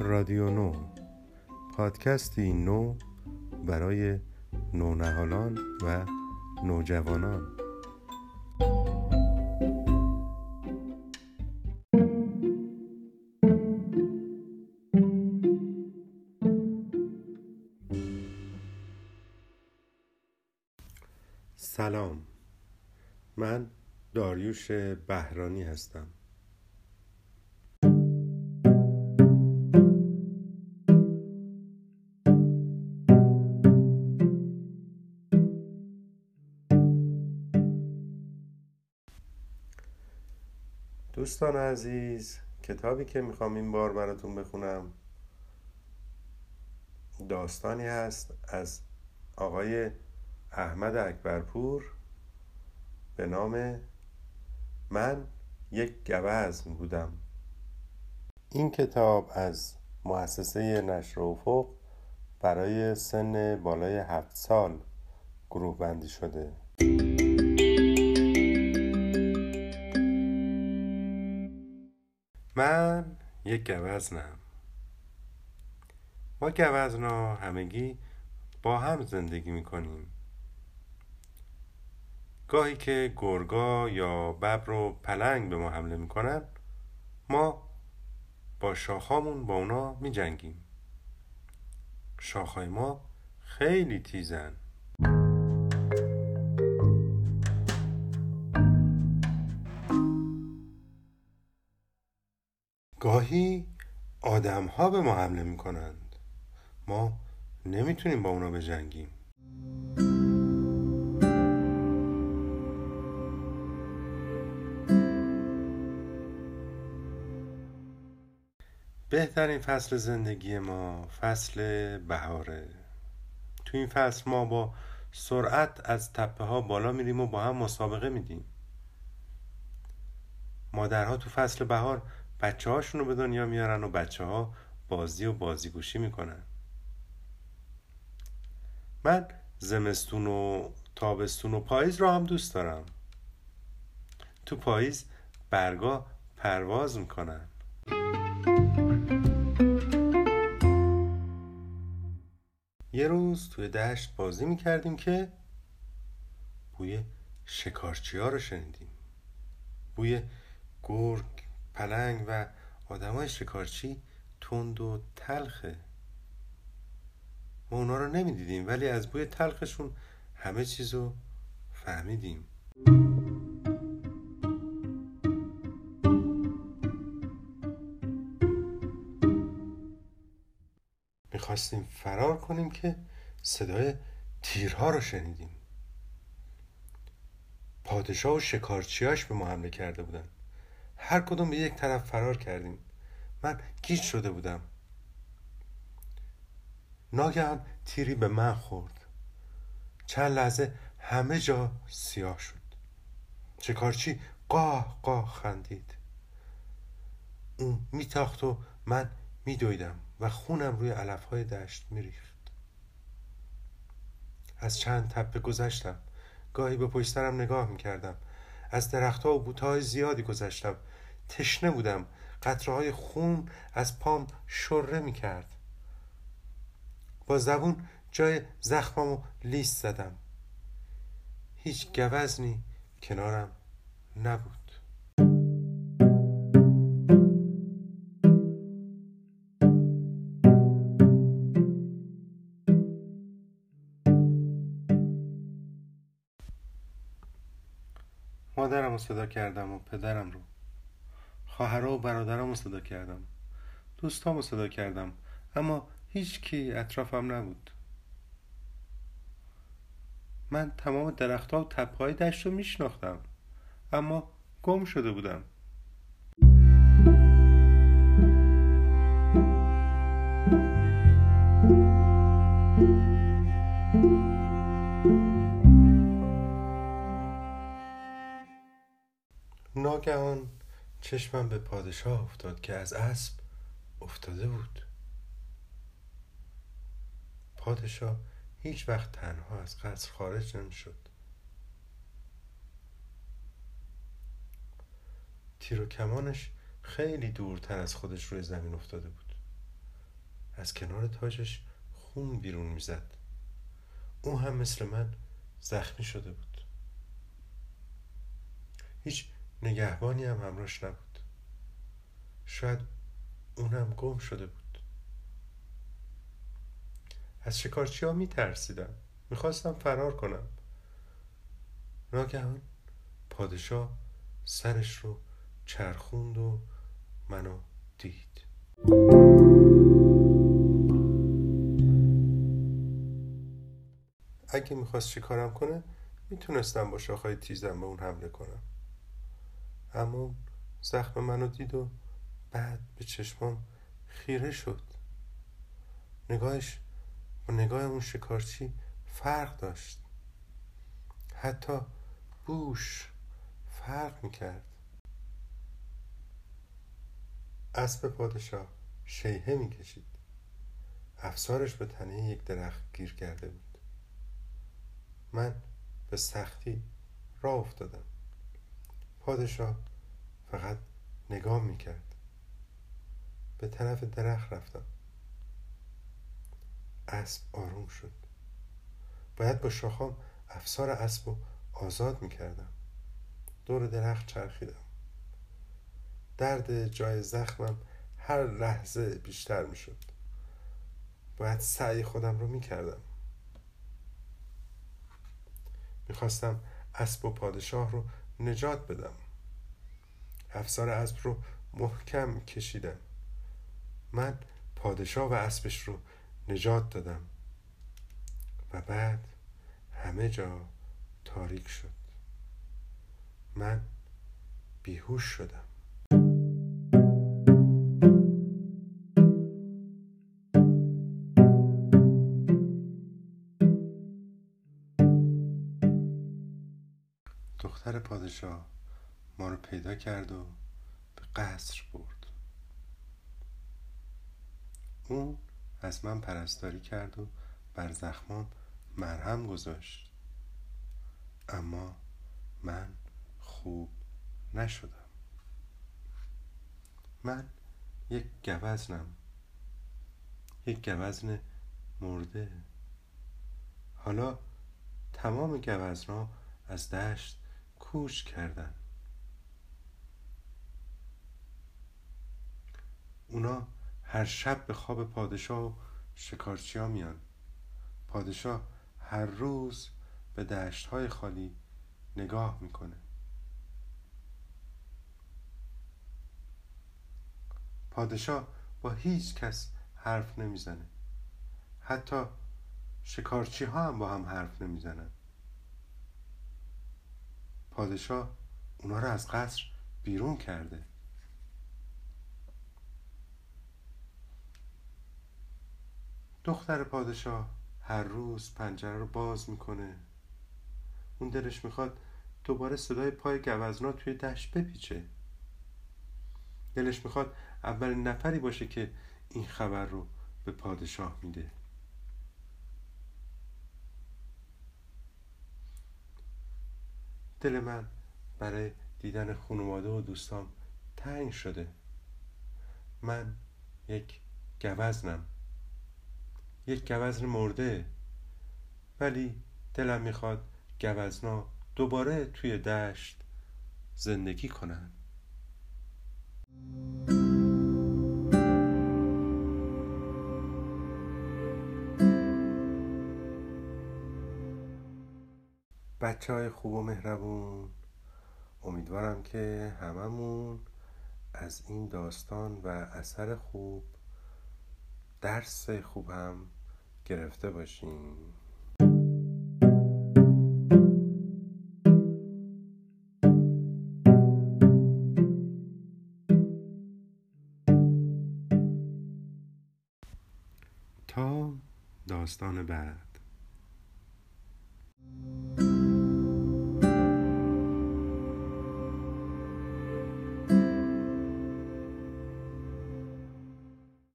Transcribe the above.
رادیو نو. پادکستی نو برای نونهالان و نوجوانان. سلام. من داریوش بهرانی هستم. دوستان عزیز کتابی که می‌خوام این بار براتون بخونم داستانی هست از آقای احمد اکبرپور به نام من یک گوزن بودم. این کتاب از مؤسسه نشر افق برای سن بالای هفت سال گروه بندی شده. من یک گوزنم. ما گوزنا همگی با هم زندگی می‌کنیم. گاهی که گرگا یا ببر و پلنگ به ما حمله می‌کنن ما با شاخامون با اونا میجنگیم. شاخهای ما خیلی تیزن. گاهی آدم ها به ما حمله می‌کنند. ما نمی‌تونیم با اونا بجنگیم. بهترین فصل زندگی ما فصل بهاره. تو این فصل ما با سرعت از تپه ها بالا میریم و با هم مسابقه میدیم. مادرها تو فصل بهار بچه هاشون رو به دنیا میارن و بچه ها بازی و بازیگوشی می‌کنن. من زمستون و تابستون و پاییز رو هم دوست دارم. تو پاییز برگا پرواز می‌کنن. یه روز توی دشت بازی می‌کردیم که بوی شکارچی ها رو شنیدیم. بوی گرگ پلنگ و آدمای شکارچی تند و تلخه ما اونا رو نمی‌دیدیم ولی از بوی تلخشون همه چیزو فهمیدیم. می‌خواستیم فرار کنیم که صدای تیرها رو شنیدیم. پادشاه و شکارچیاش به ما حمله کرده بودن. هر کدوم به یک طرف فرار کردیم. من گیج شده بودم. ناگهان تیری به من خورد. چند لحظه همه جا سیاه شد. شکارچی قاه قاه خندید. اون میتاخت و من میدویدم و خونم روی علف های دشت میریخت. از چند تپه گذشتم. گاهی به پشترم نگاه می‌کردم. از درختها و بوتهای زیادی گذشتم. تشنه بودم. قطره خون از پام شره می‌کرد. با زبون جای زخممو لیست زدم. هیچ گوزنی کنارم نبود. مادرم رو صدا کردم و پدرم رو. خواهرها و برادرم رو صدا کردم. دوستام رو صدا کردم. اما هیچ کی اطرافم نبود. من تمام درختها و تپهای دشت رو میشناختم. اما گم شده بودم. ناگهان چشمم به پادشاه افتاد که از اسب افتاده بود. پادشاه هیچ وقت تنها از قصر خارج نمی‌شد. تیر و کمانش خیلی دورتر از خودش روی زمین افتاده بود. از کنار تاجش خون بیرون می‌زد. او هم مثل من زخمی شده بود. هیچ نگهبانی هم همراش نبود. شاید اونم گم شده بود. از شکارچی ها می ترسیدم می‌خواستم فرار کنم. ناگهان پادشاه سرش رو چرخوند و منو دید. اگه می‌خواست شکارم کنه می‌تونستم با شاخهای تیزم به اون حمله کنم. اما زخم منو دید و بعد به چشمام خیره شد. نگاهش با نگاه اون شکارچی فرق داشت. حتی بوش فرق می‌کرد. اسب پادشاه شیهه می‌کشید. افسارش به تنه یک درخت گیر کرده بود. من به سختی راه افتادم. پادشاه فقط نگاه می‌کرد. به طرف درخت رفتم. اسب آروم شد. باید با شاخام افسار اسب رو آزاد می‌کردم. دور درخت چرخیدم. درد جای زخمم هر لحظه بیشتر می‌شد. باید سعی خودم رو می‌کردم. می‌خواستم اسب و پادشاه رو نجات بدم. افسار اسب رو محکم کشیدم. من پادشاه و اسبش رو نجات دادم. و بعد همه جا تاریک شد. من بیهوش شدم. دختر پادشاه ما رو پیدا کرد و به قصر برد. اون از من پرستاری کرد و بر زخمام مرهم گذاشت. اما من خوب نشدم. من یک گوزنم. یک گوزن مرده. حالا تمام گوزنا از دشت کوچ کردن. اونا هر شب به خواب پادشاه و شکارچی ها میان. پادشاه هر روز به دشت های خالی نگاه می‌کنه. پادشاه با هیچ کس حرف نمی‌زنه. حتی شکارچی ها هم با هم حرف نمی‌زنن. پادشاه اونا رو از قصر بیرون کرده. دختر پادشاه هر روز پنجره رو باز می‌کنه. اون دلش می‌خواد دوباره صدای پای گوزنا توی دشت بپیچه. دلش می‌خواد اولین نفری باشه که این خبر رو به پادشاه میده. دل من برای دیدن خانواده و دوستام تنگ شده. من یک گوزنم. یک گوزن مرده ولی دلم می‌خواد گوزنا دوباره توی دشت زندگی کنن بچه های خوب و مهربون. امیدوارم که هممون از این داستان و اثر خوب درس خوب هم گرفته باشیم. تا داستان بعد.